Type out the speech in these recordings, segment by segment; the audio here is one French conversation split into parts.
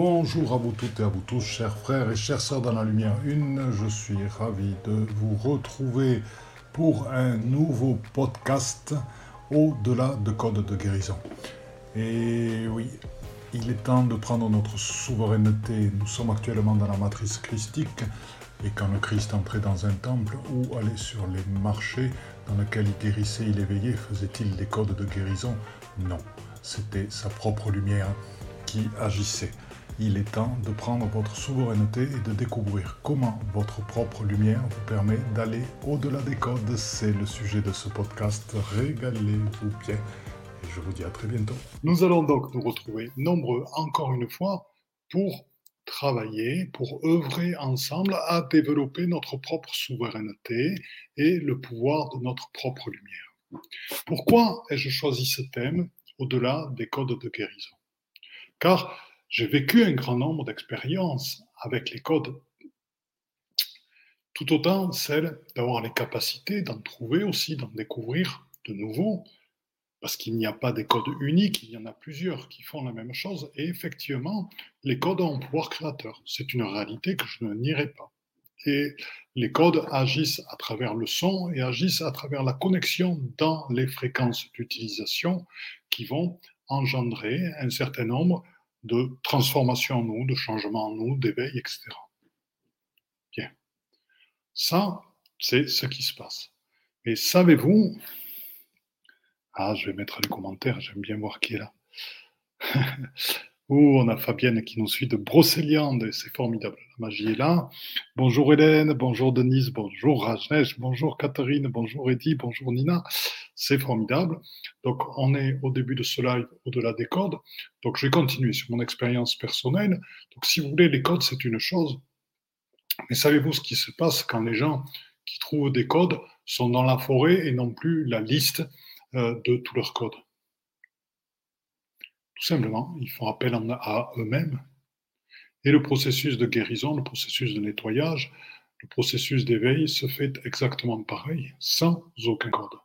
Bonjour à vous toutes et à vous tous, chers frères et chères sœurs dans la lumière une. Je suis ravi de vous retrouver pour un nouveau podcast au-delà de Code de guérison. Et oui, il est temps de prendre notre souveraineté. Nous sommes actuellement dans la matrice christique. Et quand le Christ entrait dans un temple ou allait sur les marchés dans lesquels il guérissait, il éveillait, faisait-il des codes de guérison? Non, c'était sa propre lumière qui agissait. Il est temps de prendre votre souveraineté et de découvrir comment votre propre lumière vous permet d'aller au-delà des codes. C'est le sujet de ce podcast. Régalez-vous bien et je vous dis à très bientôt. Nous allons donc nous retrouver nombreux encore une fois pour travailler, pour œuvrer ensemble à développer notre propre souveraineté et le pouvoir de notre propre lumière. Pourquoi ai-je choisi ce thème au-delà des codes de guérison? Car j'ai vécu un grand nombre d'expériences avec les codes, tout autant celle d'avoir les capacités d'en trouver aussi, d'en découvrir de nouveaux, parce qu'il n'y a pas des codes uniques, il y en a plusieurs qui font la même chose, et effectivement, les codes ont un pouvoir créateur. C'est une réalité que je ne nierai pas. Et les codes agissent à travers le son et agissent à travers la connexion dans les fréquences d'utilisation qui vont engendrer un certain nombre de transformation en nous, de changement en nous, d'éveil, etc. Bien. Ça, c'est ce qui se passe. Et savez-vous, ah, je vais mettre les commentaires, j'aime bien voir qui est là. Oh, on a Fabienne qui nous suit de Brocéliande, c'est formidable. La magie est là. Bonjour Hélène, bonjour Denise, bonjour Rajnesh, bonjour Catherine, bonjour Eddy, bonjour Nina. C'est formidable. Donc, on est au début de ce live au-delà des codes. Donc, je vais continuer sur mon expérience personnelle. Donc, si vous voulez, les codes, c'est une chose. Mais savez-vous ce qui se passe quand les gens qui trouvent des codes sont dans la forêt et non plus la liste euh, de tous leurs codes tout simplement, ils font appel à eux-mêmes. Et le processus de guérison, le processus de nettoyage, le processus d'éveil se fait exactement pareil, sans aucun code.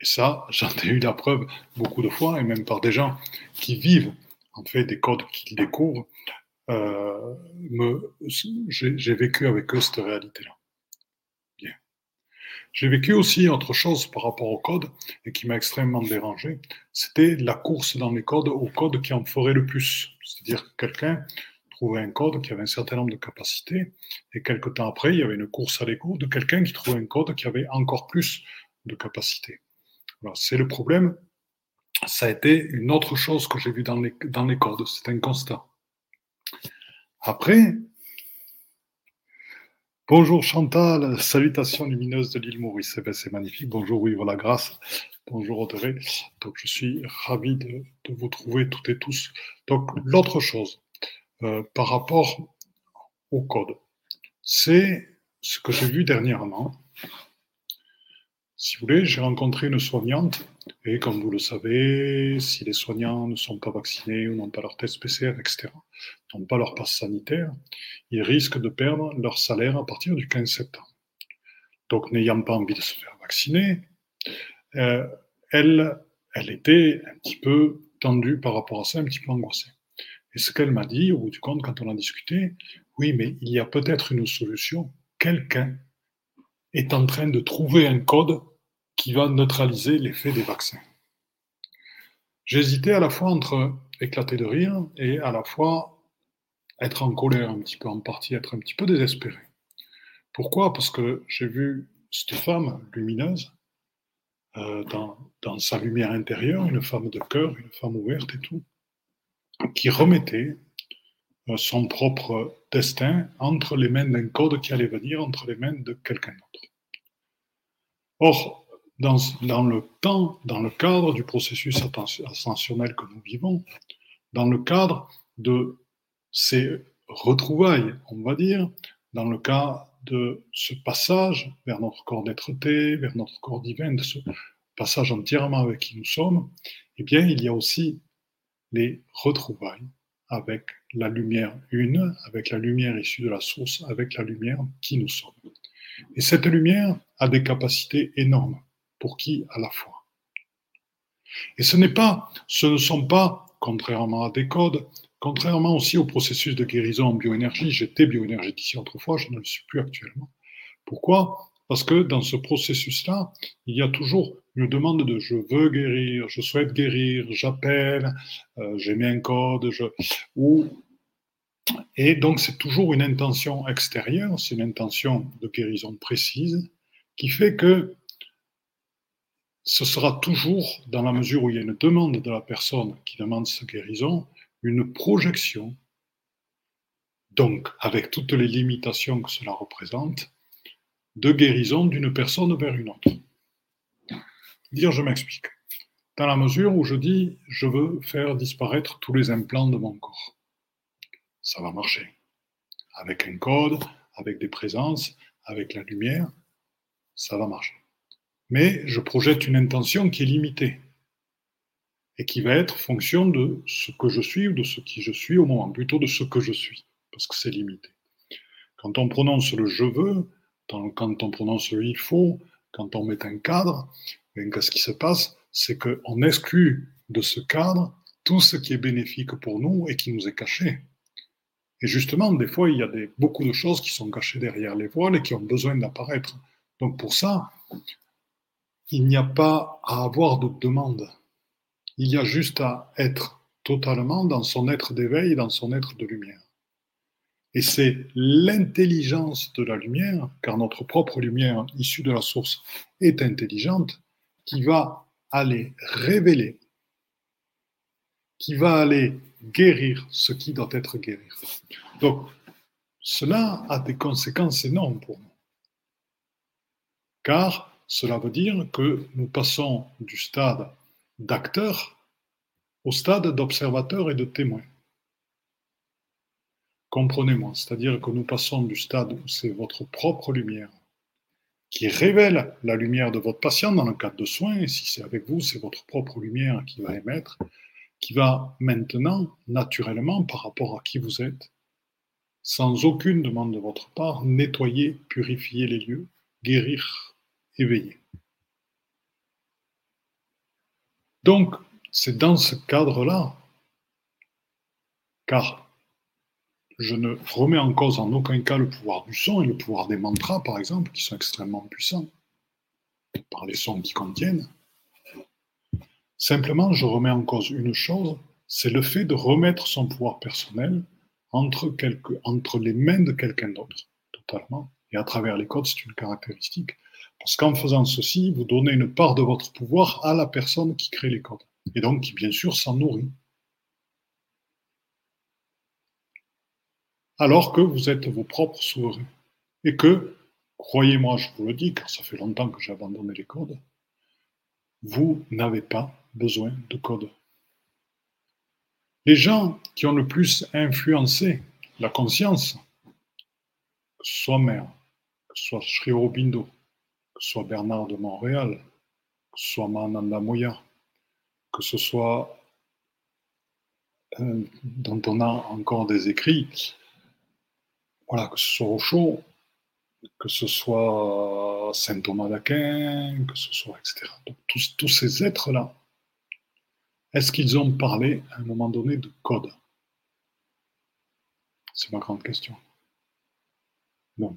Et ça, j'en ai eu la preuve beaucoup de fois, et même par des gens qui vivent en fait des codes qu'ils découvrent. Euh, j'ai vécu avec eux cette réalité-là. J'ai vécu aussi autre chose par rapport au code et qui m'a extrêmement dérangé. C'était la course dans les codes au code qui en ferait le plus. C'est-à-dire que quelqu'un trouvait un code qui avait un certain nombre de capacités et quelques temps après, il y avait une course à l'écho de quelqu'un qui trouvait un code qui avait encore plus de capacités. C'est le problème. Ça a été une autre chose que j'ai vu dans les, dans les codes. C'est un constat. Après, Bonjour Chantal, salutations lumineuses de l'île Maurice. Eh ben, c'est magnifique. Bonjour oui, voilà, grâce. Bonjour Audrey. Je suis ravi de, vous trouver toutes et tous. Donc l'autre chose euh, par rapport au code, c'est ce que j'ai vu dernièrement. Si vous voulez, j'ai rencontré une soignante, et comme vous le savez, si les soignants ne sont pas vaccinés ou n'ont pas leur test PCR, etc., n'ont pas leur passe sanitaire, ils risquent de perdre leur salaire à partir du 15 septembre. Donc, n'ayant pas envie de se faire vacciner, euh, elle, elle était un petit peu tendue par rapport à ça, un petit peu angoissée. Et ce qu'elle m'a dit, au bout du compte, quand on a discuté, oui, mais il y a peut-être une solution. Quelqu'un est en train de trouver un code qui va neutraliser l'effet des vaccins. J'hésitais à la fois entre éclater de rire et à la fois être en colère un petit peu, en partie être un petit peu désespéré. Pourquoi? Parce que j'ai vu cette femme lumineuse euh, dans, dans, sa lumière intérieure, une femme de cœur, une femme ouverte et tout, qui remettait son propre destin entre les mains d'un code qui allait venir entre les mains de quelqu'un d'autre. Or, dans, dans, le temps, dans le cadre du processus ascensionnel que nous vivons, dans le cadre de ces retrouvailles, on va dire, dans le cas de ce passage vers notre corps d'être-té, vers notre corps divin, de ce passage entièrement avec qui nous sommes, eh bien, il y a aussi les retrouvailles avec la lumière une, avec la lumière issue de la source, avec la lumière qui nous sommes. Et cette lumière a des capacités énormes pour qui à la fois. Et ce n'est pas, ce ne sont pas contrairement à des codes, contrairement aussi au processus de guérison en bioénergie, j'étais bioénergéticien autrefois, je ne le suis plus actuellement. Pourquoi? Parce que dans ce processus-là, il y a toujours une demande de je veux guérir, je souhaite guérir, j'appelle, euh, j'ai mis un code, ou et donc, c'est toujours une intention extérieure, c'est une intention de guérison précise qui fait que ce sera toujours, dans la mesure où il y a une demande de la personne qui demande cette guérison, une projection, donc avec toutes les limitations que cela représente, de guérison d'une personne vers une autre. Dire, je m'explique. Dans la mesure où je dis, je veux faire disparaître tous les implants de mon corps ça va marcher. Avec un code, avec des présences, avec la lumière, ça va marcher. Mais je projette une intention qui est limitée et qui va être fonction de ce que je suis ou de ce qui je suis au moment, plutôt de ce que je suis, parce que c'est limité. Quand on prononce le je veux, quand on prononce le il faut, quand on met un cadre, qu'est-ce qui se passe C'est qu'on exclut de ce cadre tout ce qui est bénéfique pour nous et qui nous est caché. Et justement, des fois, il y a beaucoup de choses qui sont cachées derrière les voiles et qui ont besoin d'apparaître. Donc pour ça, il n'y a pas à avoir de demande. Il y a juste à être totalement dans son être d'éveil, dans son être de lumière. Et c'est l'intelligence de la lumière, car notre propre lumière issue de la source est intelligente, qui va aller révéler, qui va aller guérir ce qui doit être guéri. Donc, cela a des conséquences énormes pour nous. Car cela veut dire que nous passons du stade d'acteur au stade d'observateur et de témoin. Comprenez-moi, c'est-à-dire que nous passons du stade où c'est votre propre lumière qui révèle la lumière de votre patient dans le cadre de soins, et si c'est avec vous, c'est votre propre lumière qui va émettre, qui va maintenant, naturellement, par rapport à qui vous êtes, sans aucune demande de votre part, nettoyer, purifier les lieux, guérir, éveiller. Donc, c'est dans ce cadre-là, car je ne remets en cause en aucun cas le pouvoir du son et le pouvoir des mantras, par exemple, qui sont extrêmement puissants, par les sons qui contiennent, Simplement, je remets en cause une chose, c'est le fait de remettre son pouvoir personnel entre, entre les mains de quelqu'un d'autre, totalement. Et à travers les codes, c'est une caractéristique. Parce qu'en faisant ceci, vous donnez une part de votre pouvoir à la personne qui crée les codes. Et donc qui, bien sûr, s'en nourrit. Alors que vous êtes vos propres souverains. Et que, croyez-moi, je vous le dis, car ça fait longtemps que j'ai abandonné les codes, vous n'avez pas besoin de code. Les gens qui ont le plus influencé la conscience, que ce soit Mère, que ce soit Sri Aurobindo, que ce soit Bernard de Montréal, que ce soit Mananda Moya, que ce soit dont on a encore des écrits, voilà, que ce soit Rochaud, que ce soit Saint Thomas d'Aquin, que ce soit, etc. Donc, tous, tous ces êtres-là est-ce qu'ils ont parlé à un moment donné de code? C'est ma grande question. Non.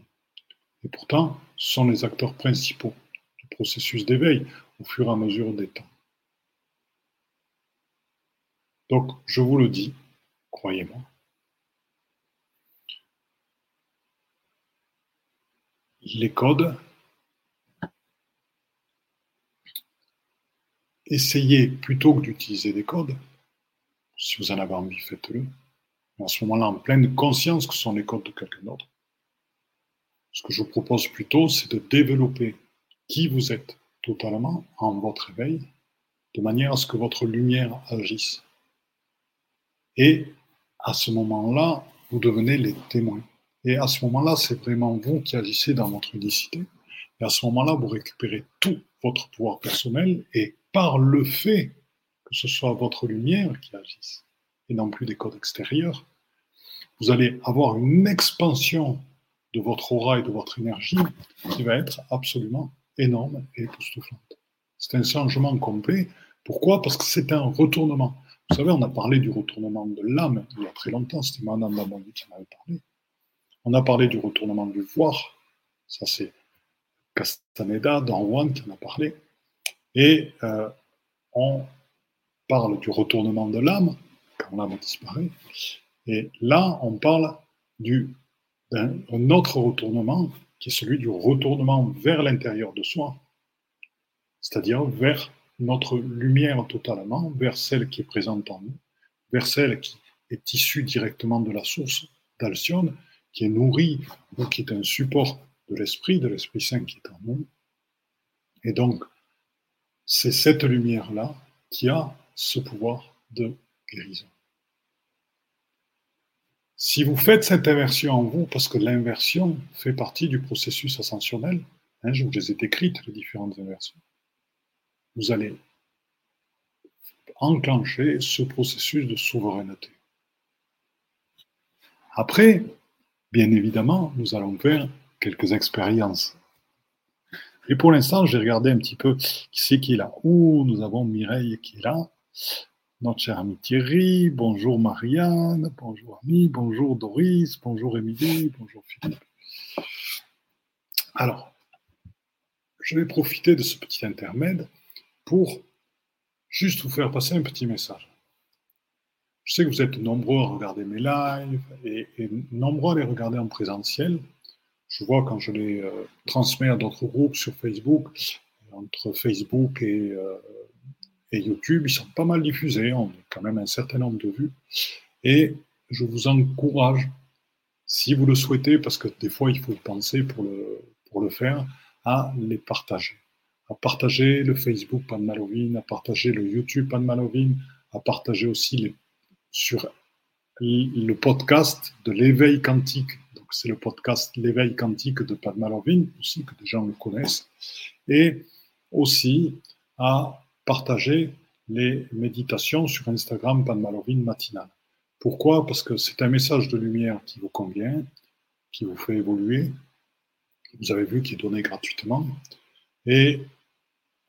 Et pourtant, ce sont les acteurs principaux du processus d'éveil au fur et à mesure des temps. Donc, je vous le dis, croyez-moi, les codes essayez plutôt que d'utiliser des codes, si vous en avez envie, faites-le. En ce moment-là, en pleine conscience que ce sont les codes de quelqu'un d'autre. Ce que je vous propose plutôt, c'est de développer qui vous êtes totalement en votre éveil, de manière à ce que votre lumière agisse. Et à ce moment-là, vous devenez les témoins. Et à ce moment-là, c'est vraiment vous qui agissez dans votre unicité. Et à ce moment-là, vous récupérez tout votre pouvoir personnel et par le fait que ce soit votre lumière qui agisse et non plus des codes extérieurs, vous allez avoir une expansion de votre aura et de votre énergie qui va être absolument énorme et époustouflante. C'est un changement complet. Pourquoi? Parce que c'est un retournement. Vous savez, on a parlé du retournement de l'âme il y a très longtemps, c'était Madame Damondi qui en avait parlé. On a parlé du retournement du voir, ça c'est Castaneda, Don Juan qui en a parlé. Et euh, on parle du retournement de l'âme, quand l'âme disparaît. Et là, on parle d'un autre retournement, qui est celui du retournement vers l'intérieur de soi, c'est-à-dire vers notre lumière totalement, vers celle qui est présente en nous, vers celle qui est issue directement de la source d'Alcyone, qui est nourrie ou qui est un support de l'Esprit, de l'Esprit Saint qui est en nous. Et donc, c'est cette lumière-là qui a ce pouvoir de guérison. Si vous faites cette inversion en vous, parce que l'inversion fait partie du processus ascensionnel, hein, je vous les ai décrites, les différentes inversions, vous allez enclencher ce processus de souveraineté. Après, bien évidemment, nous allons faire quelques expériences. Et pour l'instant, j'ai regardé un petit peu qui c'est qui est là. Ouh, nous avons Mireille qui est là, notre cher ami Thierry, bonjour Marianne, bonjour ami, bonjour Doris, bonjour Émilie, bonjour Philippe. Alors, je vais profiter de ce petit intermède pour juste vous faire passer un petit message. Je sais que vous êtes nombreux à regarder mes lives et, nombreux à les regarder en présentiel. Je vois quand je les euh, transmets à d'autres groupes sur Facebook, entre Facebook et, euh, YouTube, ils sont pas mal diffusés, on a quand même un certain nombre de vues. Et je vous encourage, si vous le souhaitez, parce que des fois il faut penser pour le, pour le faire, à les partager à partager le Facebook Pan Malovine, à partager le YouTube Pan Malovine, à partager aussi les, sur le podcast de l'éveil quantique. Donc c'est le podcast L'éveil quantique de Pan Malovine, aussi que des gens le connaissent. Et aussi à partager les méditations sur Instagram Pan Malovine matinale. Pourquoi? Parce que c'est un message de lumière qui vous convient, qui vous fait évoluer. Vous avez vu qui est donné gratuitement. Et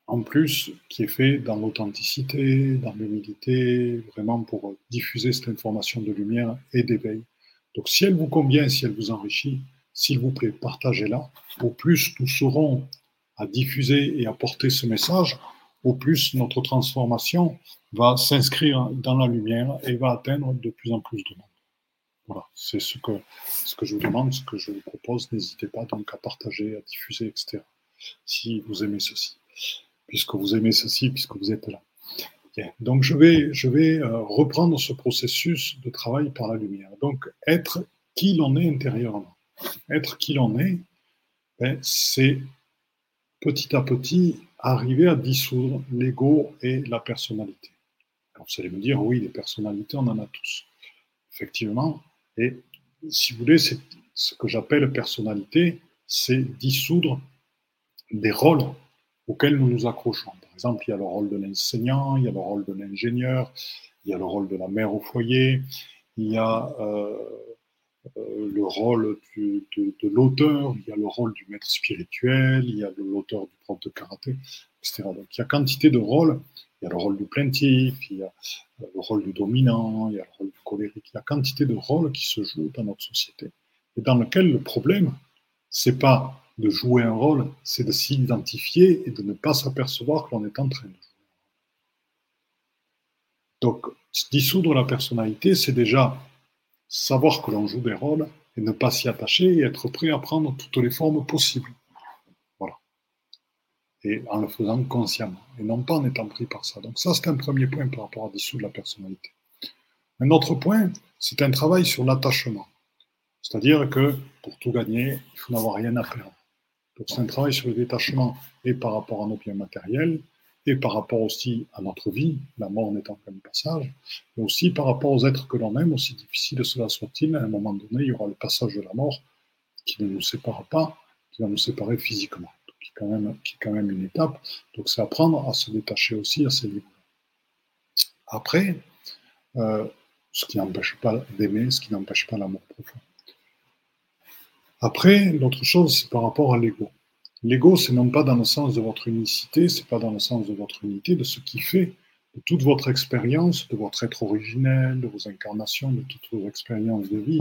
en plus, qui est fait dans l'authenticité, dans l'humilité, vraiment pour diffuser cette information de lumière et d'éveil. Donc si elle vous convient, si elle vous enrichit, s'il vous plaît, partagez-la. Au plus nous serons à diffuser et à porter ce message, au plus notre transformation va s'inscrire dans la lumière et va atteindre de plus en plus de monde. Voilà, c'est ce que, ce que je vous demande, ce que je vous propose. N'hésitez pas donc à partager, à diffuser, etc. Si vous aimez ceci puisque vous aimez ceci, puisque vous êtes là. Donc je vais, je vais euh, reprendre ce processus de travail par la lumière. Donc être qui l'on est intérieurement. Être qui l'on est, ben, c'est petit à petit arriver à dissoudre l'ego et la personnalité. Vous allez me dire, oui, les personnalités, on en a tous. Effectivement. Et si vous voulez, ce que j'appelle personnalité, c'est dissoudre des rôles auxquels nous nous accrochons. Par exemple, il y a le rôle de l'enseignant, il y a le rôle de l'ingénieur, il y a le rôle de la mère au foyer, il y a euh, euh, le rôle de, l'auteur, il y a le rôle du maître spirituel, il y a l'auteur du prof de karaté, etc. Donc il y a quantité de rôles. Il y a le rôle du plaintif, il y a euh, le rôle du dominant, il y a le rôle du colérique. Il y a quantité de rôles qui se jouent dans notre société et dans lequel le problème, c'est pas de jouer un rôle, c'est de s'identifier et de ne pas s'apercevoir que l'on est en train de jouer. Donc, dissoudre la personnalité, c'est déjà savoir que l'on joue des rôles et ne pas s'y attacher et être prêt à prendre toutes les formes possibles. Voilà. Et en le faisant consciemment, et non pas en étant pris par ça. Donc ça, c'est un premier point par rapport à dissoudre la personnalité. Un autre point, c'est un travail sur l'attachement. C'est-à-dire que pour tout gagner, il faut n'avoir rien à perdre. Donc c'est un travail sur le détachement et par rapport à nos biens matériels, et par rapport aussi à notre vie, la mort n'étant qu'un passage, mais aussi par rapport aux êtres que l'on aime, aussi difficile cela soit-il, à un moment donné, il y aura le passage de la mort qui ne nous sépare pas, qui va nous séparer physiquement, qui, est quand même, qui est quand même une étape. Donc c'est apprendre à se détacher aussi à ces niveaux. Après, euh, ce qui n'empêche pas d'aimer, ce qui n'empêche pas l'amour profond. Après, l'autre chose, c'est par rapport à l'ego. L'ego, c'est non pas dans le sens de votre unicité, c'est pas dans le sens de votre unité, de ce qui fait de toute votre expérience, de votre être originel, de vos incarnations, de toutes vos expériences de vie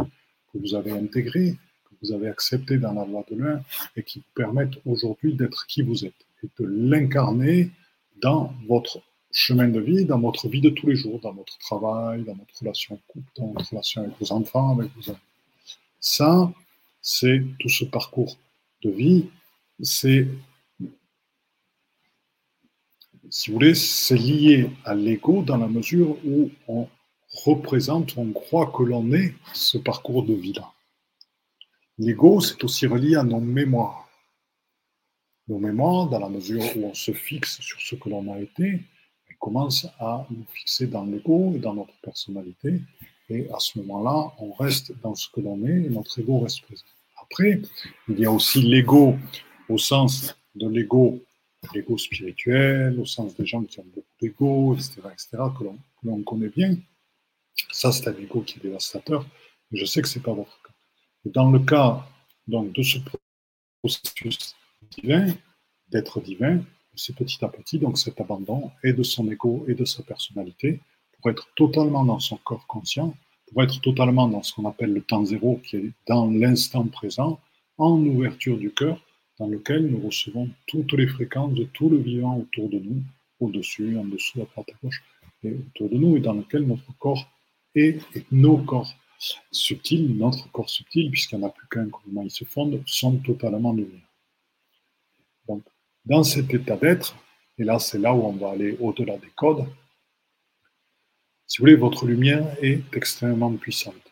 que vous avez intégrées, que vous avez acceptées dans la loi de l'un et qui vous permettent aujourd'hui d'être qui vous êtes et de l'incarner dans votre chemin de vie, dans votre vie de tous les jours, dans votre travail, dans votre relation couple, dans votre relation avec vos enfants, avec vos amis. Ça, c'est tout ce parcours de vie, c'est, si vous voulez, c'est lié à l'ego dans la mesure où on représente, on croit que l'on est ce parcours de vie-là. L'ego, c'est aussi relié à nos mémoires. Nos mémoires, dans la mesure où on se fixe sur ce que l'on a été, commence à nous fixer dans l'ego et dans notre personnalité. Et à ce moment-là, on reste dans ce que l'on est et notre ego reste présent. Après, il y a aussi l'ego au sens de l'ego, l'ego spirituel, au sens des gens qui ont beaucoup d'ego, etc., etc., que l'on connaît bien. Ça, c'est un ego qui est dévastateur. Mais je sais que ce n'est pas votre cas. Et dans le cas donc, de ce processus divin, d'être divin, c'est petit à petit, donc cet abandon et de son ego et de sa personnalité, pour être totalement dans son corps conscient, pour être totalement dans ce qu'on appelle le temps zéro, qui est dans l'instant présent, en ouverture du cœur, dans lequel nous recevons toutes les fréquences de tout le vivant autour de nous, au-dessus, en dessous, à droite, à gauche, et autour de nous, et dans lequel notre corps et, et nos corps subtils, notre corps subtil, puisqu'il n'y en a plus qu'un, comment ils se fondent, sont totalement lumière. Donc, dans cet état d'être, et là c'est là où on va aller au-delà des codes, si vous voulez, votre lumière est extrêmement puissante.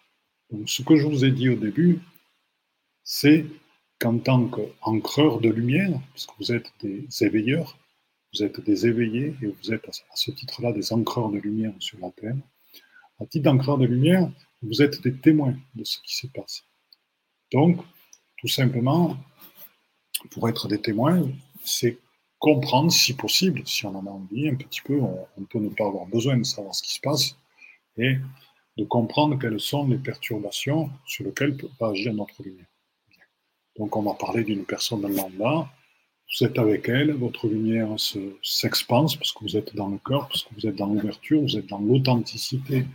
Donc ce que je vous ai dit au début, c'est qu'en tant qu'encreur de lumière, parce que vous êtes des éveilleurs, vous êtes des éveillés et vous êtes à ce titre-là des encreurs de lumière sur la Terre, à titre d'encreur de lumière, vous êtes des témoins de ce qui se passe. Donc, tout simplement, pour être des témoins, c'est comprendre, si possible, si on en a envie un petit peu, on, peut ne pas avoir besoin de savoir ce qui se passe, et de comprendre quelles sont les perturbations sur lesquelles peut agir notre lumière. Donc on va parler d'une personne lambda, vous êtes avec elle, votre lumière s'expanse parce que vous êtes dans le cœur, parce que vous êtes dans l'ouverture, vous êtes dans l'authenticité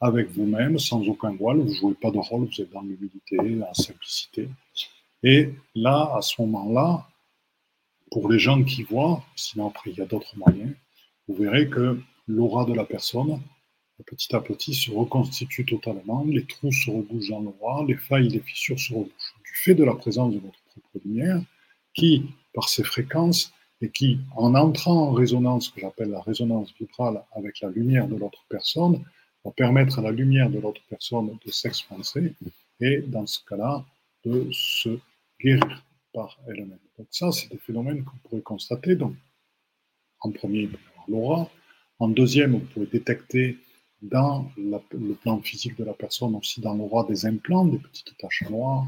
avec vous-même, sans aucun voile, vous ne jouez pas de rôle, vous êtes dans l'humilité, la simplicité. Et là, à ce moment-là, pour les gens qui voient, sinon après il y a d'autres moyens, vous verrez que l'aura de la personne, petit à petit, se reconstitue totalement, les trous se rebougent dans l'aura, les failles, les fissures se rebougent. Du fait de la présence de votre propre lumière, qui, par ses fréquences, et qui, en entrant en résonance, ce que j'appelle la résonance vibrale avec la lumière de l'autre personne, va permettre à la lumière de l'autre personne de s'expanser et, dans ce cas-là, de se guérir par elle-même. Donc ça, c'est des phénomènes que vous pourrez constater. Donc, en premier, avoir l'aura. En deuxième, vous pouvez détecter dans le plan physique de la personne, aussi dans l'aura, des implants, des petites taches noires.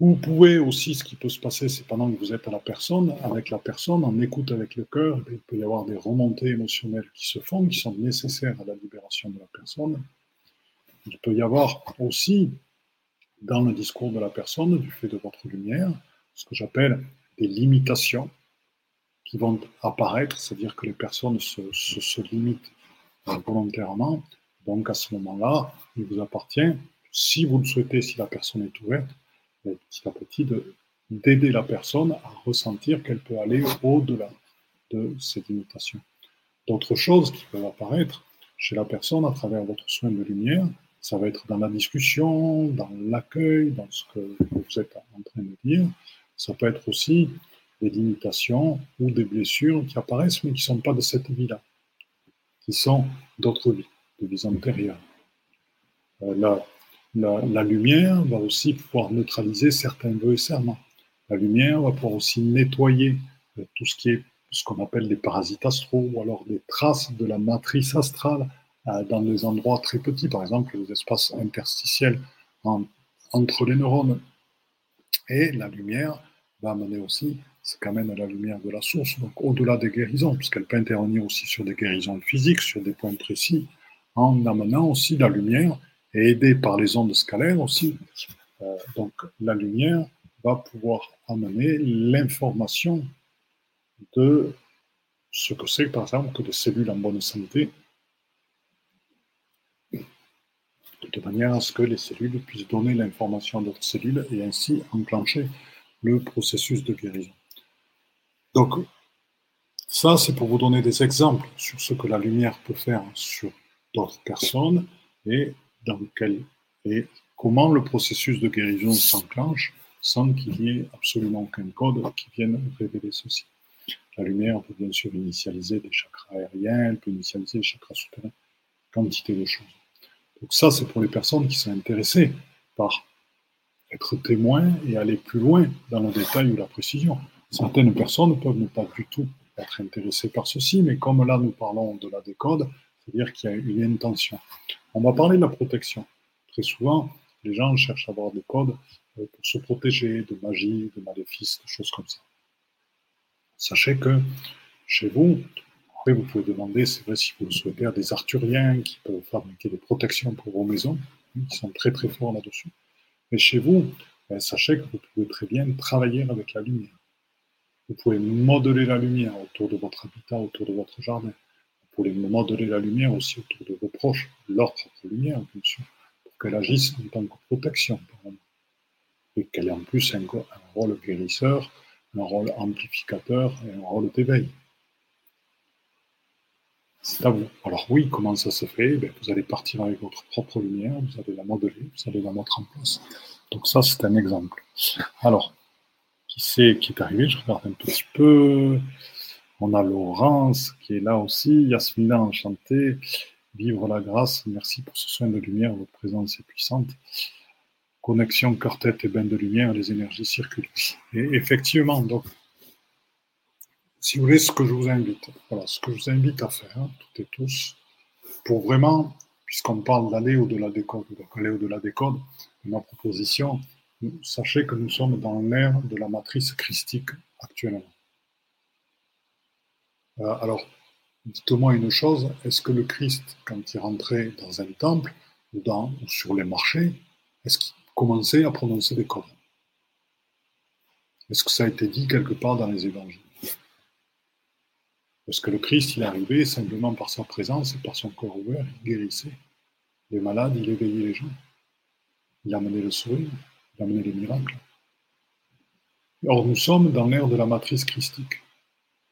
Vous pouvez aussi, ce qui peut se passer, c'est pendant que vous êtes à la personne, avec la personne, en écoute avec le cœur, il peut y avoir des remontées émotionnelles qui se font, qui sont nécessaires à la libération de la personne. Il peut y avoir aussi dans le discours de la personne, du fait de votre lumière, ce que j'appelle des limitations qui vont apparaître, c'est-à-dire que les personnes se, limitent volontairement. Donc à ce moment-là, il vous appartient, si vous le souhaitez, si la personne est ouverte, petit à petit, d'aider la personne à ressentir qu'elle peut aller au-delà de ces limitations. D'autres choses qui peuvent apparaître chez la personne à travers votre soin de lumière, ça va être dans la discussion, dans l'accueil, dans ce que vous êtes en train de dire. Ça peut être aussi des limitations ou des blessures qui apparaissent, mais qui ne sont pas de cette vie-là, qui sont d'autres vies, de vies antérieures. Euh, la, lumière va aussi pouvoir neutraliser certains vœux et serments. La lumière va pouvoir aussi nettoyer euh, tout ce qui est ce qu'on appelle des parasites astraux ou alors des traces de la matrice astrale dans des endroits très petits, par exemple les espaces interstitiels entre les neurones. Et la lumière va amener aussi ce qu'amène la lumière de la source, donc au-delà des guérisons, puisqu'elle peut intervenir aussi sur des guérisons physiques, sur des points précis, en amenant aussi la lumière et aidée par les ondes scalaires aussi. Euh, donc la lumière va pouvoir amener l'information de ce que c'est, par exemple, que des cellules en bonne santé, de manière à ce que les cellules puissent donner l'information à d'autres cellules et ainsi enclencher le processus de guérison. Donc, ça, c'est pour vous donner des exemples sur ce que la lumière peut faire sur d'autres personnes et, comment le processus de guérison s'enclenche sans qu'il y ait absolument aucun code qui vienne révéler ceci. La lumière peut bien sûr initialiser des chakras aériens, elle peut initialiser des chakras souterrains, quantité de choses. Donc ça, c'est pour les personnes qui sont intéressées par être témoins et aller plus loin dans le détail ou la précision. Certaines personnes peuvent ne pas du tout être intéressées par ceci, mais comme là nous parlons de la décode, c'est-à-dire qu'il y a une intention. On va parler de la protection. Très souvent, les gens cherchent à avoir des codes euh, pour se protéger de magie, de maléfices, de choses comme ça. Sachez que chez vous, après vous pouvez demander, c'est vrai si vous le souhaitez, à des arthuriens qui peuvent fabriquer des protections pour vos maisons, qui sont très très forts là-dessus. Mais chez vous, ben, sachez que vous pouvez très bien travailler avec la lumière. Vous pouvez modeler la lumière autour de votre habitat, autour de votre jardin. Vous pouvez modeler la lumière aussi autour de vos proches, leur propre lumière, bien sûr, pour qu'elle agisse en tant que protection, Et qu'elle ait en plus un, rôle guérisseur, un rôle amplificateur et un rôle d'éveil. Alors oui, comment ça se fait? Ben, Vous allez partir avec votre propre lumière, vous allez la modeler, vous allez la mettre en place. Donc ça, c'est un exemple. Alors, qui c'est qui est arrivé? Je regarde un petit peu. On a Laurence qui est là aussi. Yasmina, enchantée. Vivre la grâce. Merci pour ce soin de lumière. Votre présence est puissante. Connexion cœur-tête et bain de lumière. Les énergies circulent. Et effectivement, donc, si vous voulez, ce que je vous invite, voilà, ce que je vous invite à faire, hein, toutes et tous, pour vraiment, puisqu'on parle d'aller au-delà des codes, donc aller au-delà des codes, ma proposition, sachez que nous sommes dans l'ère de la matrice christique actuellement. Euh, alors, dites-moi une chose, est-ce que le Christ, quand il rentrait dans un temple ou, dans, ou sur les marchés, est-ce qu'il commençait à prononcer des codes? Est-ce que ça a été dit quelque part dans les évangiles? Parce que le Christ, il arrivé simplement par sa présence et par son corps ouvert, il guérissait les malades, il éveillait les gens. Il a amené le sourire, il a amené les miracles. Or, nous sommes dans l'ère de la matrice christique.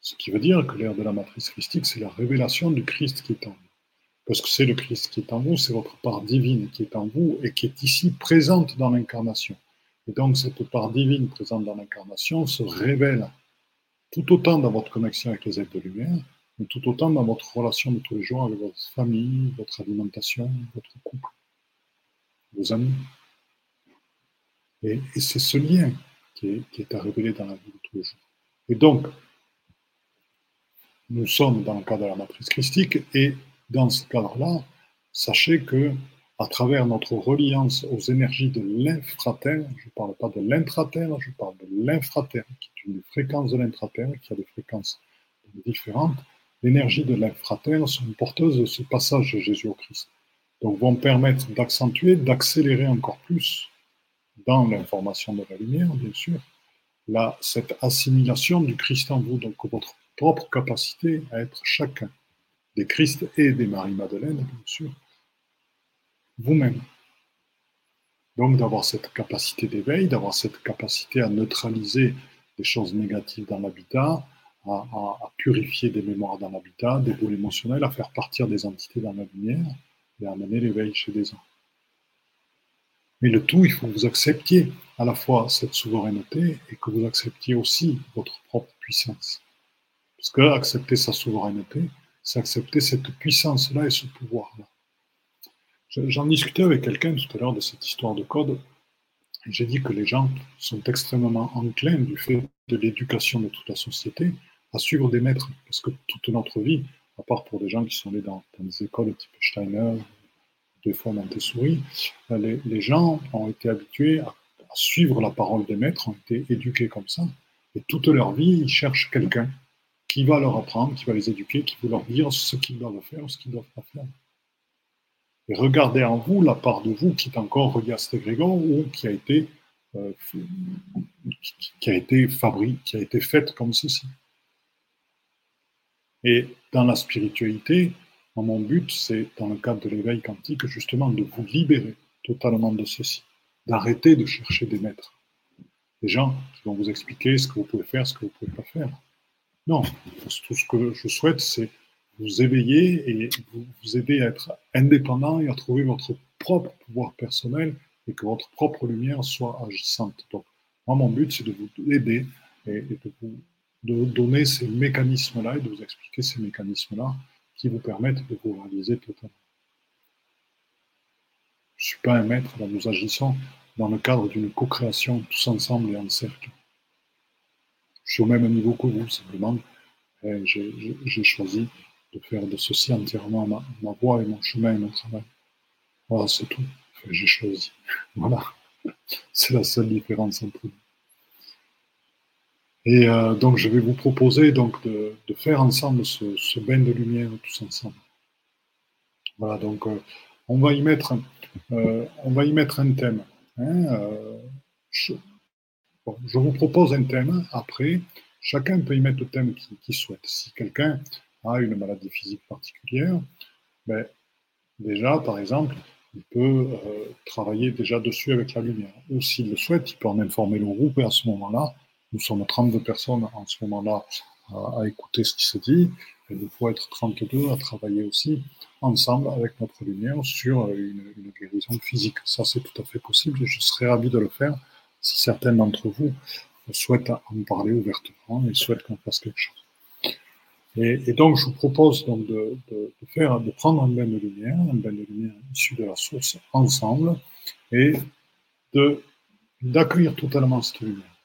Ce qui veut dire que l'ère de la matrice christique, c'est la révélation du Christ qui est en vous. Parce que c'est le Christ qui est en vous, c'est votre part divine qui est en vous et qui est ici présente dans l'incarnation. Et donc, cette part divine présente dans l'incarnation se révèle tout autant dans votre connexion avec les êtres de lumière, mais tout autant dans votre relation de tous les jours avec votre famille, votre alimentation, votre couple, vos amis. Et, c'est ce lien qui est, à révéler dans la vie de tous les jours. Et donc, nous sommes dans le cadre de la matrice christique, et dans ce cadre-là, sachez que à travers notre reliance aux énergies de l'infraterre, je ne parle pas de l'intraterre, je parle de l'infraterre, qui est une fréquence de l'intraterre, qui a des fréquences différentes, l'énergie de l'infraterre sont porteuses de ce passage de Jésus au Christ. Donc vont permettre d'accentuer, d'accélérer encore plus dans l'information de la lumière, bien sûr, là, cette assimilation du Christ en vous, donc votre propre capacité à être chacun des Christ et des Marie-Madeleine, bien sûr, vous-même. Donc d'avoir cette capacité d'éveil, d'avoir cette capacité à neutraliser les choses négatives dans l'habitat, à, purifier des mémoires dans l'habitat, des boules émotionnels, à faire partir des entités dans la lumière et à amener l'éveil chez des gens. Mais le tout, il faut que vous acceptiez à la fois cette souveraineté et que vous acceptiez aussi votre propre puissance. Parce que accepter sa souveraineté, c'est accepter cette puissance-là et ce pouvoir-là. J'en discutais avec quelqu'un tout à l'heure de cette histoire de code. J'ai dit que les gens sont extrêmement enclins du fait de l'éducation de toute la société à suivre des maîtres. Parce que toute notre vie, à part pour des gens qui sont allés dans, des écoles type Steiner, des fois Montessori, les, les gens ont été habitués à, suivre la parole des maîtres, ont été éduqués comme ça. Et toute leur vie, ils cherchent quelqu'un qui va leur apprendre, qui va les éduquer, qui va leur dire ce qu'ils doivent faire, ce qu'ils ne doivent pas faire. Et regardez en vous la part de vous qui est encore reliée Grégor ou qui a été, euh, qui a été fabriquée, qui a été faite comme ceci. Et dans la spiritualité, mon but, c'est, dans le cadre de l'éveil quantique, justement, de vous libérer totalement de ceci, d'arrêter de chercher des maîtres. Des gens qui vont vous expliquer ce que vous pouvez faire, ce que vous ne pouvez pas faire. Non, tout ce que je souhaite, c'est vous éveiller et vous, aider à être indépendant et à trouver votre propre pouvoir personnel et que votre propre lumière soit agissante. Donc, moi, mon but, c'est de vous aider et, de vous de donner ces mécanismes-là et de vous expliquer ces mécanismes-là qui vous permettent de vous réaliser totalement. Je ne suis pas un maître, nous agissons dans le cadre d'une co-création tous ensemble et en cercle. Je suis au même niveau que vous, simplement. J'ai choisi de faire de ceci entièrement ma, voie et mon chemin et mon travail. Voilà, c'est tout. J'ai choisi. Voilà. C'est la seule différence entre nous. Et euh, donc, je vais vous proposer donc de, faire ensemble ce, bain de lumière tous ensemble. Voilà, donc euh, on va y mettre, euh, on va y mettre un thème. Hein, je, vous propose un thème. Après, chacun peut y mettre le thème qu'il souhaite. Si quelqu'un a une maladie physique particulière, déjà, par exemple, il peut travailler déjà dessus avec la lumière. Ou s'il le souhaite, il peut en informer le groupe et à ce moment-là, nous sommes 32 personnes en ce moment-là à, écouter ce qui se dit, et il faut être 32 à travailler aussi ensemble avec notre lumière sur une, guérison physique. Ça, c'est tout à fait possible et je serais ravi de le faire si certains d'entre vous souhaitent en parler ouvertement et souhaitent qu'on fasse quelque chose. Et, donc, je vous propose donc de, faire, de prendre un bain de lumière, un bain de lumière issu de la source ensemble et d'accueillir totalement cette lumière.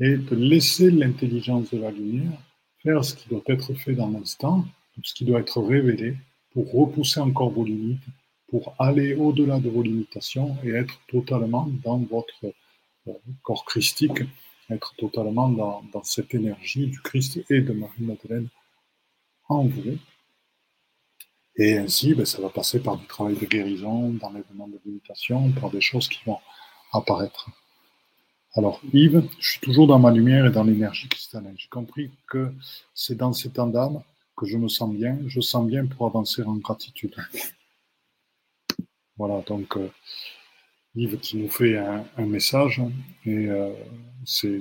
Et de laisser l'intelligence de la lumière faire ce qui doit être fait dans l'instant, ce qui doit être révélé pour repousser encore vos limites, pour aller au-delà de vos limitations et être totalement dans votre euh, corps christique, être totalement dans, cette énergie du Christ et de Marie-Madeleine en vous. Et ainsi, ben, ça va passer par du travail de guérison, d'enlèvement de limitations, par des choses qui vont apparaître. Alors, Yves, je suis toujours dans ma lumière et dans l'énergie cristalline. J'ai compris que c'est dans cet temps que je me sens bien. Je sens bien pour avancer en gratitude. Voilà, donc euh, Yves qui nous fait un, message et euh, c'est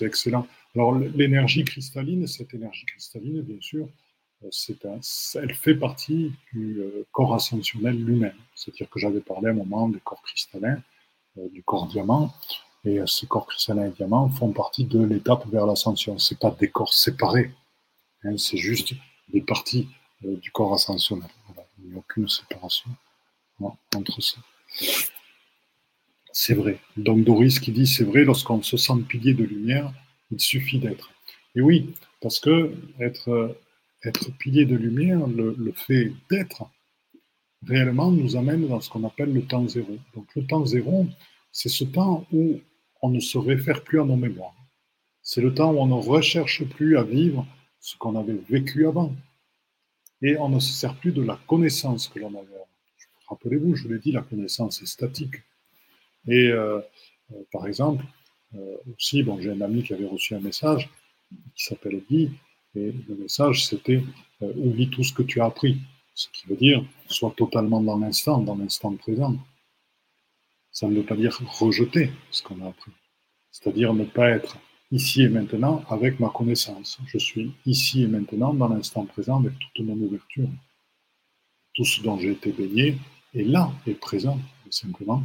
excellent. Alors, l'énergie cristalline, cette énergie cristalline, bien sûr, euh, elle fait partie du corps ascensionnel lui-même. C'est-à-dire que j'avais parlé à un moment des corps cristallins, du corps diamant. Et euh, ces corps cristallins et diamants font partie de l'étape vers l'ascension. Ce pas des corps séparés, hein, c'est juste des parties euh, du corps ascensionnel. Il n'y a aucune séparation entre ça. C'est vrai. Donc Doris qui dit c'est vrai, lorsqu'on se sent pilier de lumière, il suffit d'être. Et oui, parce que être, être pilier de lumière, le, fait d'être, réellement nous amène dans ce qu'on appelle le temps zéro. Donc le temps zéro, c'est ce temps où on ne se réfère plus à nos mémoires. C'est le temps où on ne recherche plus à vivre ce qu'on avait vécu avant. Et on ne se sert plus de la connaissance que l'on avait. Rappelez-vous, je vous l'ai dit, la connaissance est statique. Et euh, euh, par exemple, euh, aussi, bon, j'ai un ami qui avait reçu un message qui s'appelle Guy, et le message c'était oublie tout ce que tu as appris. Ce qui veut dire sois totalement dans l'instant, dans l'instant présent. Ça ne veut pas dire rejeter ce qu'on a appris. C'est-à-dire ne pas être ici et maintenant avec ma connaissance. Je suis ici et maintenant dans l'instant présent avec toute mon ouverture. Tout ce dont j'ai été baigné est là, est présent, simplement.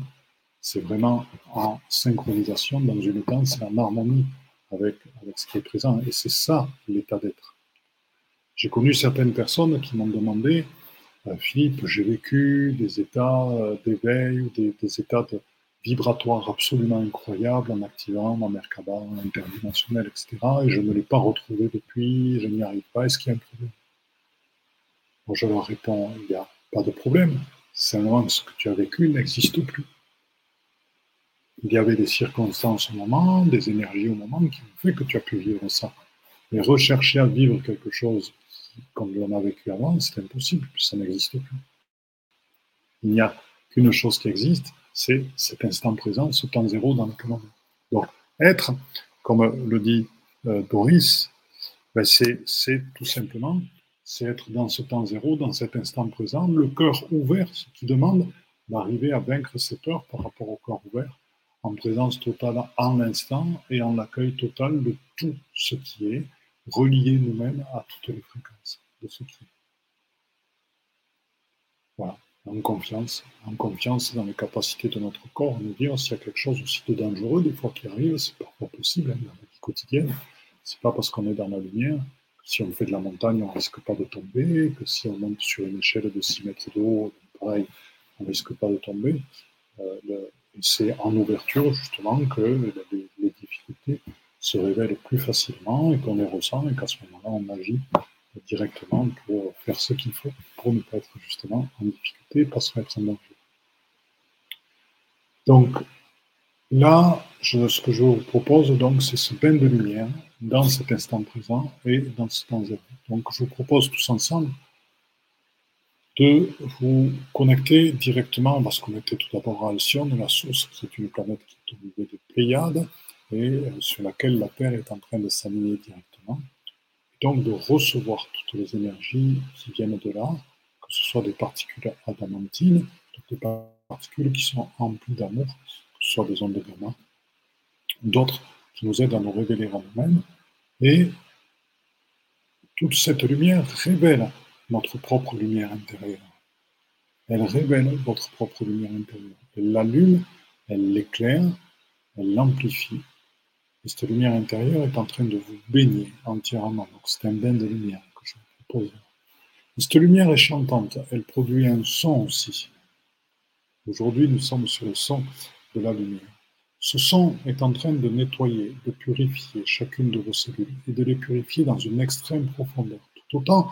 C'est vraiment en synchronisation, dans une danse, en harmonie avec, avec ce qui est présent. Et c'est ça l'état d'être. J'ai connu certaines personnes qui m'ont demandé euh, Philippe, j'ai vécu des états euh, d'éveil ou des, états vibratoires absolument incroyables en activant ma Merkaba interdimensionnelle, etc. Et je ne l'ai pas retrouvé depuis, je n'y arrive pas. Est-ce qu'il y a un problème? Je leur réponds il n'y a pas de problème. Simplement, ce que tu as vécu n'existe plus. Il y avait des circonstances au moment, des énergies au moment qui ont fait que tu as pu vivre ça. Mais rechercher à vivre quelque chose comme l'on a vécu avant, c'est impossible, ça n'existe plus. Il n'y a qu'une chose qui existe, c'est cet instant présent, ce temps zéro dans lequel on. Donc, être, comme le dit euh, Doris, ben c'est tout simplement être dans ce temps zéro, dans cet instant présent, le cœur ouvert, ce qui demande d'arriver à vaincre ses peurs par rapport au cœur ouvert, en présence totale en l'instant et en l'accueil total de tout ce qui est, relié nous-mêmes à toutes les fréquences de ce qui est. Voilà, en confiance, en confiance dans les capacités de notre corps, nous dire s'il y a quelque chose aussi de dangereux, des fois qui arrive, c'est parfois possible hein, dans la vie quotidienne. C'est pas parce qu'on est dans la lumière si on fait de la montagne, on ne risque pas de tomber, que si on monte sur une échelle de 6 mètres de haut, pareil, on ne risque pas de tomber. Euh, c'est en ouverture, justement, que les, difficultés se révèlent plus facilement et qu'on les ressent et qu'à ce moment-là, on agit directement pour faire ce qu'il faut pour ne pas être justement en difficulté, pas se mettre en danger. Donc, là, ce que je vous propose, donc, c'est ce bain de lumière dans cet instant présent et dans ce temps zéro. Donc, je vous propose tous ensemble de vous connecter directement. On va se connecter tout d'abord à Alcyone, la source, qui est une planète qui est au des Pléiades et euh, sur laquelle la Terre est en train de s'aligner directement. Donc, de recevoir toutes les énergies qui viennent de là, que ce soit des particules adamantines, des particules qui sont emplies d'amour, que ce soit des ondes de gamma, d'autres qui nous aident à nous révéler à nous-mêmes. Et toute cette lumière révèle notre propre lumière intérieure. Elle révèle votre propre lumière intérieure. Elle l'allume, elle l'éclaire, elle l'amplifie. Et cette lumière intérieure est en train de vous baigner entièrement. Donc c'est un bain de lumière que je vous propose. Et cette lumière est chantante, elle produit un son aussi. Aujourd'hui, nous sommes sur le son de la lumière. Ce son est en train de nettoyer, de purifier chacune de vos cellules et de les purifier dans une extrême profondeur. Tout autant,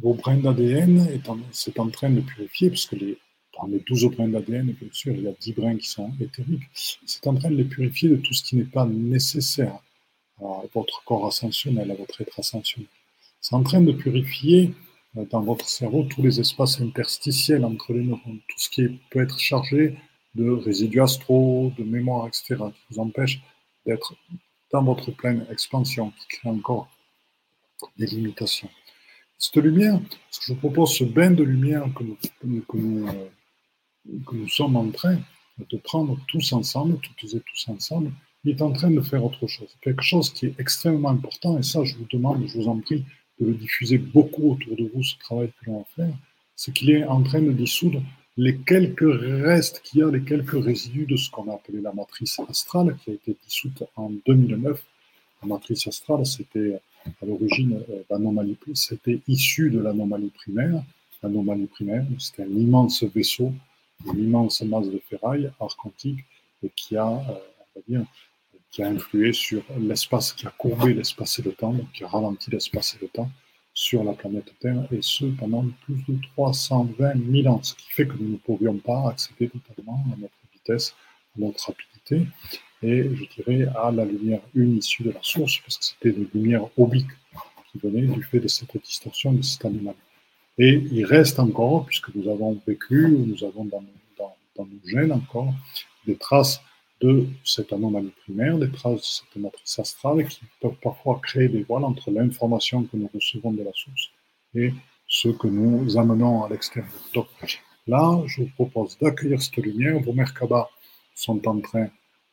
vos brins d'ADN c'est en train de purifier, puisque les, dans les 12 brins d'ADN, bien sûr, il y a 10 brins qui sont éthériques, c'est en train de les purifier de tout ce qui n'est pas nécessaire à votre corps ascensionnel, à votre être ascensionnel. C'est en train de purifier euh, dans votre cerveau tous les espaces interstitiels entre les neurones, tout ce qui peut être chargé de résidus astraux, de mémoire, etc., qui vous empêche d'être dans votre pleine expansion, qui crée encore des limitations. Cette lumière, je vous propose ce bain de lumière que que euh, que nous sommes en train de prendre tous ensemble, toutes et tous ensemble, il est en train de faire autre chose. Quelque chose qui est extrêmement important, et ça, je vous demande, je vous en prie, de le diffuser beaucoup autour de vous, ce travail que l'on va faire, c'est qu'il est en train de dissoudre les quelques restes qu'il y a, les quelques résidus de ce qu'on a appelé la matrice astrale, qui a été dissoute en 2009. La matrice astrale, c'était à l'origine euh, c'était issu de l'anomalie primaire. L'anomalie primaire, c'était un immense vaisseau, une immense masse de ferraille archontique, et qui a, euh, on va dire, qui a influé sur l'espace, qui a courbé l'espace et le temps, donc qui a ralenti l'espace et le temps, sur la planète Terre, et ce pendant plus de 320 000 ans, ce qui fait que nous ne pouvions pas accéder totalement à notre vitesse, à notre rapidité, et je dirais à la lumière une issue de la source, parce que c'était une lumière oblique qui venait du fait de cette distorsion de cet animal. Et il reste encore, puisque nous avons vécu, nous avons dans nos gènes encore, des traces de cette anomalie primaire, des traces de cette matrice astrale qui peuvent parfois créer des voiles entre l'information que nous recevons de la source et ce que nous amenons à l'extérieur. Donc là, je vous propose d'accueillir cette lumière. Vos Merkaba sont en train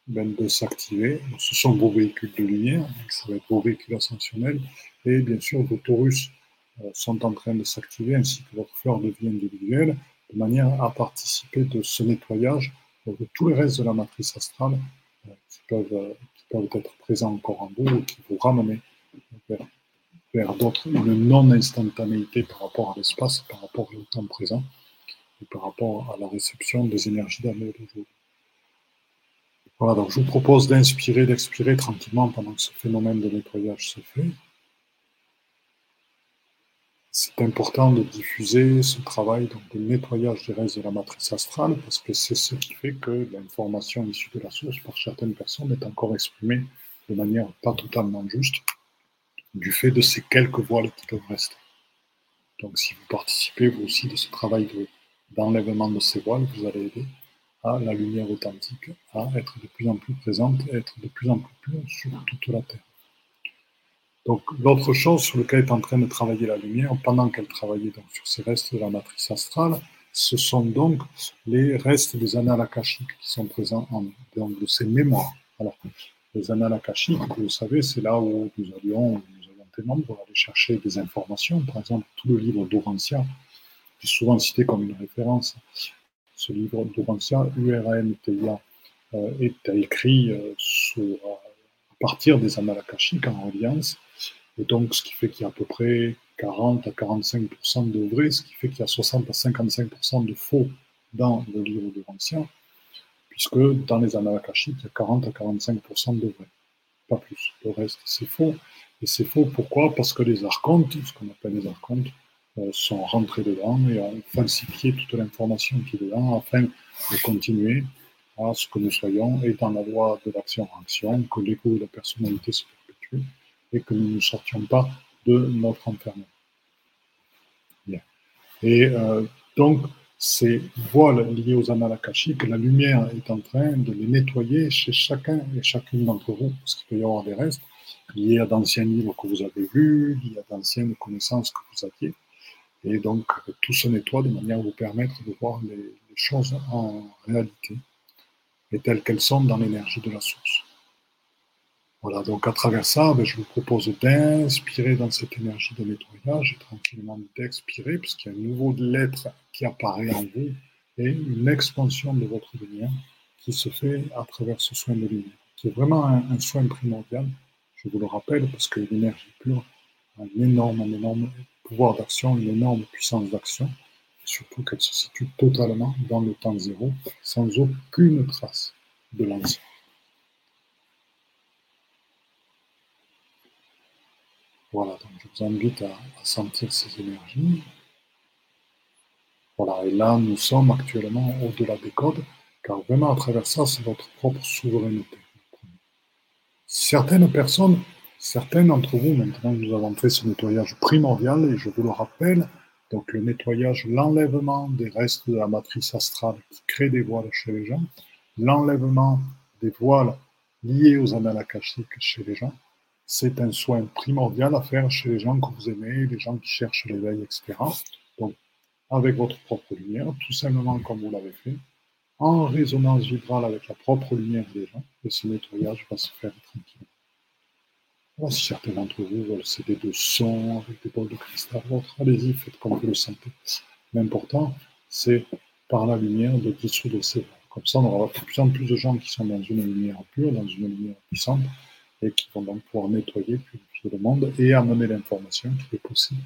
ben, de s'activer. Ce sont vos véhicules de lumière, donc ça va être vos véhicules ascensionnels. Et bien sûr, vos taurus euh, sont en train de s'activer, ainsi que votre fleur de vie individuelle, de manière à participer de ce nettoyage de tous les restes de la matrice astrale euh, qui, peuvent, euh, qui, peuvent, être présents encore en vous ou qui vous ramener vers, vers d'autres, une non-instantanéité par rapport à l'espace, par rapport au temps présent et par rapport à la réception des énergies d'amour d'aujourd'hui. Voilà, donc je vous propose d'inspirer, d'expirer tranquillement pendant que ce phénomène de nettoyage se fait c'est important de diffuser ce travail de nettoyage des restes de la matrice astrale parce que c'est ce qui fait que l'information issue de la source par certaines personnes est encore exprimée de manière pas totalement juste du fait de ces quelques voiles qui peuvent rester. Donc si vous participez vous aussi de ce travail d'enlèvement de, ces voiles, vous allez aider à la lumière authentique à être de plus en plus présente, à être de plus en plus pure sur toute la Terre. Donc, l'autre chose sur laquelle est en train de travailler la lumière, pendant qu'elle travaillait sur ces restes de la matrice astrale, ce sont donc les restes des annales akashiques qui sont présents en donc de ces mémoires. Alors, les annales akashiques, vous savez, c'est là où nous allions, nous avons été membres, aller chercher des informations. Par exemple, tout le livre d'Orantia, qui est souvent cité comme une référence. Ce livre d'Orantia, URAM-TIA, euh, est écrit euh, euh, à partir des annales en reliance et donc, ce qui fait qu'il y a à peu près 40 à 45% de vrai, ce qui fait qu'il y a 60 à 55% de faux dans le livre de l'Ancien, puisque dans les annales il y a 40 à 45% de vrai, pas plus. Le reste, c'est faux. Et c'est faux pourquoi? Parce que les archontes, ce qu'on appelle les archontes, sont rentrés dedans et ont falsifié toute l'information qui est dedans afin de continuer à ce que nous soyons et dans la loi de l'action-action, que l'ego et la personnalité se perpétuent et que nous ne sortions pas de notre enfermement. Et euh, donc, ces voiles liés aux annales que la lumière est en train de les nettoyer chez chacun et chacune d'entre vous, parce qu'il peut y avoir des restes liés à d'anciens livres que vous avez vus, liés à d'anciennes connaissances que vous aviez. Et donc, tout se nettoie de manière à vous permettre de voir les, choses en réalité et telles qu'elles sont dans l'énergie de la source. Voilà, donc à travers ça, ben, je vous propose d'inspirer dans cette énergie de nettoyage et tranquillement d'expirer, puisqu'il y a un nouveau lettre qui apparaît en vous et une expansion de votre lumière qui se fait à travers ce soin de lumière, qui est vraiment un, soin primordial, je vous le rappelle, parce que l'énergie pure a un énorme, un énorme pouvoir d'action, une énorme puissance d'action, surtout qu'elle se situe totalement dans le temps zéro, sans aucune trace de l'ancien. Voilà, donc je vous invite à, sentir ces énergies. Voilà, et là, nous sommes actuellement au-delà des codes, car vraiment à travers ça, c'est votre propre souveraineté. Certaines personnes, certains d'entre vous, maintenant nous avons fait ce nettoyage primordial, et je vous le rappelle, donc le nettoyage, l'enlèvement des restes de la matrice astrale qui crée des voiles chez les gens, l'enlèvement des voiles liés aux annales chez les gens, c'est un soin primordial à faire chez les gens que vous aimez, les gens qui cherchent l'éveil, etc. Donc, avec votre propre lumière, tout simplement comme vous l'avez fait, en résonance vibrale avec la propre lumière des gens, et ce nettoyage va se faire tranquillement. Alors, si certains d'entre vous veulent céder de son avec des bols de cristal autre, allez-y, faites comme vous le sentez. L'important, c'est par la lumière de dissoudre ces. Comme ça, on aura de plus en plus de gens qui sont dans une lumière pure, dans une lumière puissante, et qui vont donc pouvoir nettoyer, purifier le monde et amener l'information qu'il est possible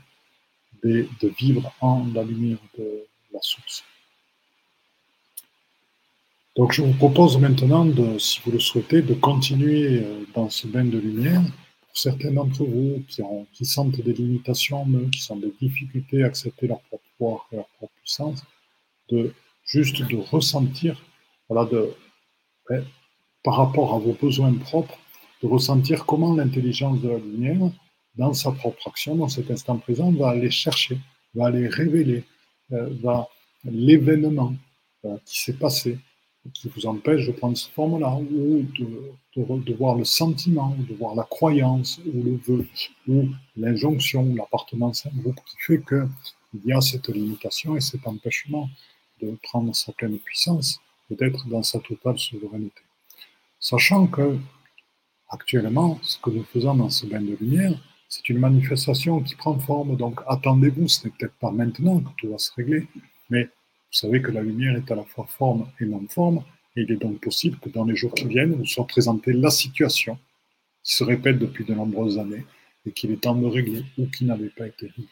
de, de, vivre en la lumière de la source. Donc je vous propose maintenant, de, si vous le souhaitez, de continuer euh, dans ce bain de lumière. Certains d'entre vous qui, sentent des limitations, qui ont des difficultés à accepter leur propre pouvoir et leur propre puissance, de juste de ressentir, par rapport à vos besoins propres, de ressentir comment l'intelligence de la lumière, dans sa propre action, dans cet instant présent, va aller chercher, va aller révéler, euh, va l'événement euh, qui s'est passé, qui vous empêche de prendre cette forme-là, ou de, voir le sentiment, de voir la croyance, ou le vœu, ou l'injonction, l'appartenance à un groupe, qui fait qu'il y a cette limitation et cet empêchement de prendre sa pleine puissance et d'être dans sa totale souveraineté. Sachant que Actuellement, ce que nous faisons dans ce bain de lumière, c'est une manifestation qui prend forme, donc attendez-vous, ce n'est peut-être pas maintenant que tout va se régler, mais vous savez que la lumière est à la fois forme et non-forme, et il est donc possible que dans les jours qui viennent, vous soit présentée la situation qui se répète depuis de nombreuses années et qu'il est temps de régler ou qui n'avait pas été réglé.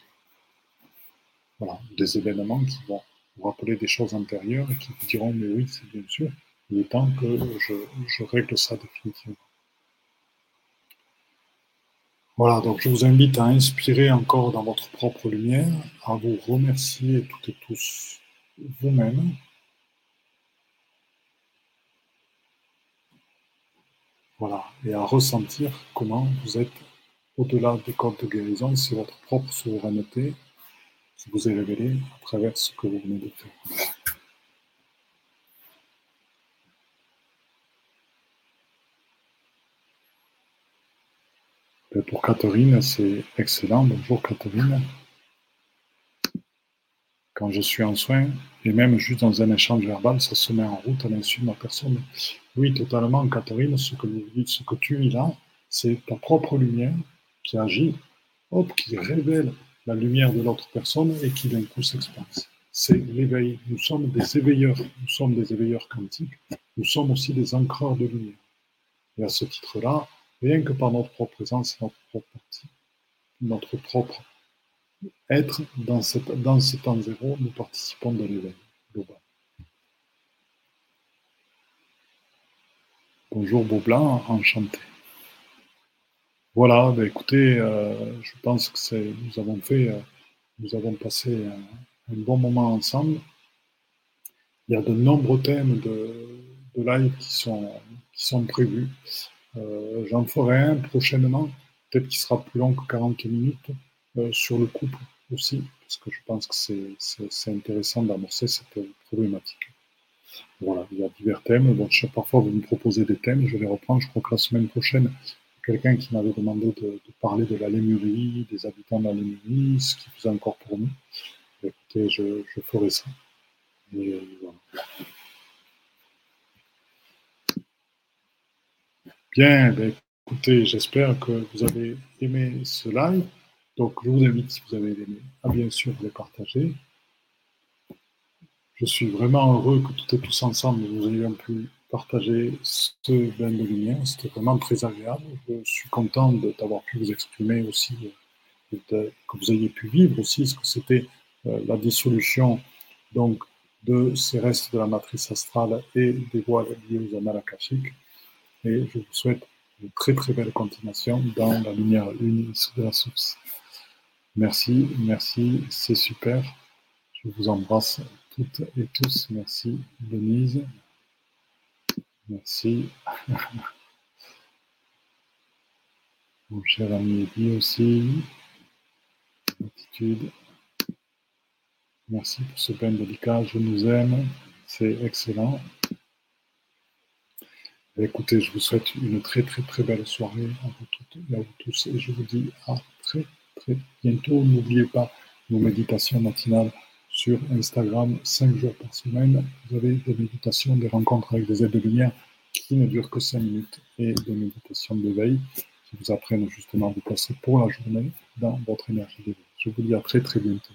Voilà, des événements qui vont vous rappeler des choses antérieures et qui vous diront, mais oui, c'est bien sûr, il est temps que je règle ça définitivement. Voilà, donc je vous invite à inspirer encore dans votre propre lumière, à vous remercier toutes et tous vous-même. Voilà, et à ressentir comment vous êtes au-delà des codes de guérison, c'est votre propre souveraineté vous est révélée à travers ce que vous venez de faire. Et pour Catherine, c'est excellent. Bonjour Catherine. Quand je suis en soins, et même juste dans un échange verbal, ça se met en route à l'insu de ma personne. Oui, totalement, Catherine, ce que, ce que tu vis là, c'est ta propre lumière qui agit, hop, qui révèle la lumière de l'autre personne et qui d'un coup s'expanse. C'est l'éveil. Nous sommes des éveilleurs. Nous sommes des éveilleurs quantiques. Nous sommes aussi des ancreurs de lumière. Et à ce titre-là, rien que par notre propre présence, notre propre partie, notre propre être dans, ce temps zéro, nous participons de l'éveil global. Bonjour Beaublanc, enchanté. Voilà, ben écoutez, euh, je pense que nous avons fait, euh, nous avons passé un, bon moment ensemble. Il y a de nombreux thèmes de, live qui sont, prévus. Euh, j'en ferai un prochainement, peut-être qu'il sera plus long que 40 minutes, sur le couple aussi, parce que je pense que c'est intéressant d'amorcer cette problématique. Voilà, il y a divers thèmes. Bon, parfois, vous me proposez des thèmes, je les reprends. Je crois que la semaine prochaine, quelqu'un qui m'avait demandé de, parler de la Lémurie, des habitants de la Lémurie, ce qui faisait encore pour nous. Écoutez, je, ferai ça. Bien, ben, écoutez, j'espère que vous avez aimé ce live. Donc, je vous invite, si vous avez aimé, à bien sûr les partager. Je suis vraiment heureux que toutes et tous ensemble, nous ayons pu partager ce bain de lumière. C'était vraiment très agréable. Je suis content d'avoir pu vous exprimer aussi, que vous ayez pu vivre aussi ce que c'était euh, la dissolution donc, de ces restes de la matrice astrale et des voiles liées aux annales Et je vous souhaite une très très belle continuation dans la lumière unie de la source. Merci, merci, c'est super. Je vous embrasse toutes et tous. Merci, Denise. Merci. Mon cher ami Eddie aussi. Merci pour ce bain délicat. Je nous aime. C'est excellent. Écoutez, je vous souhaite une très très très belle soirée à vous toutes et à vous tous. Et je vous dis à très très bientôt. N'oubliez pas nos méditations matinales sur Instagram, 5 jours par semaine. Vous avez des méditations, des rencontres avec des aides de lumière qui ne durent que 5 minutes et des méditations d'éveil qui vous apprennent justement à vous placer pour la journée dans votre énergie d'éveil. Je vous dis à très très bientôt.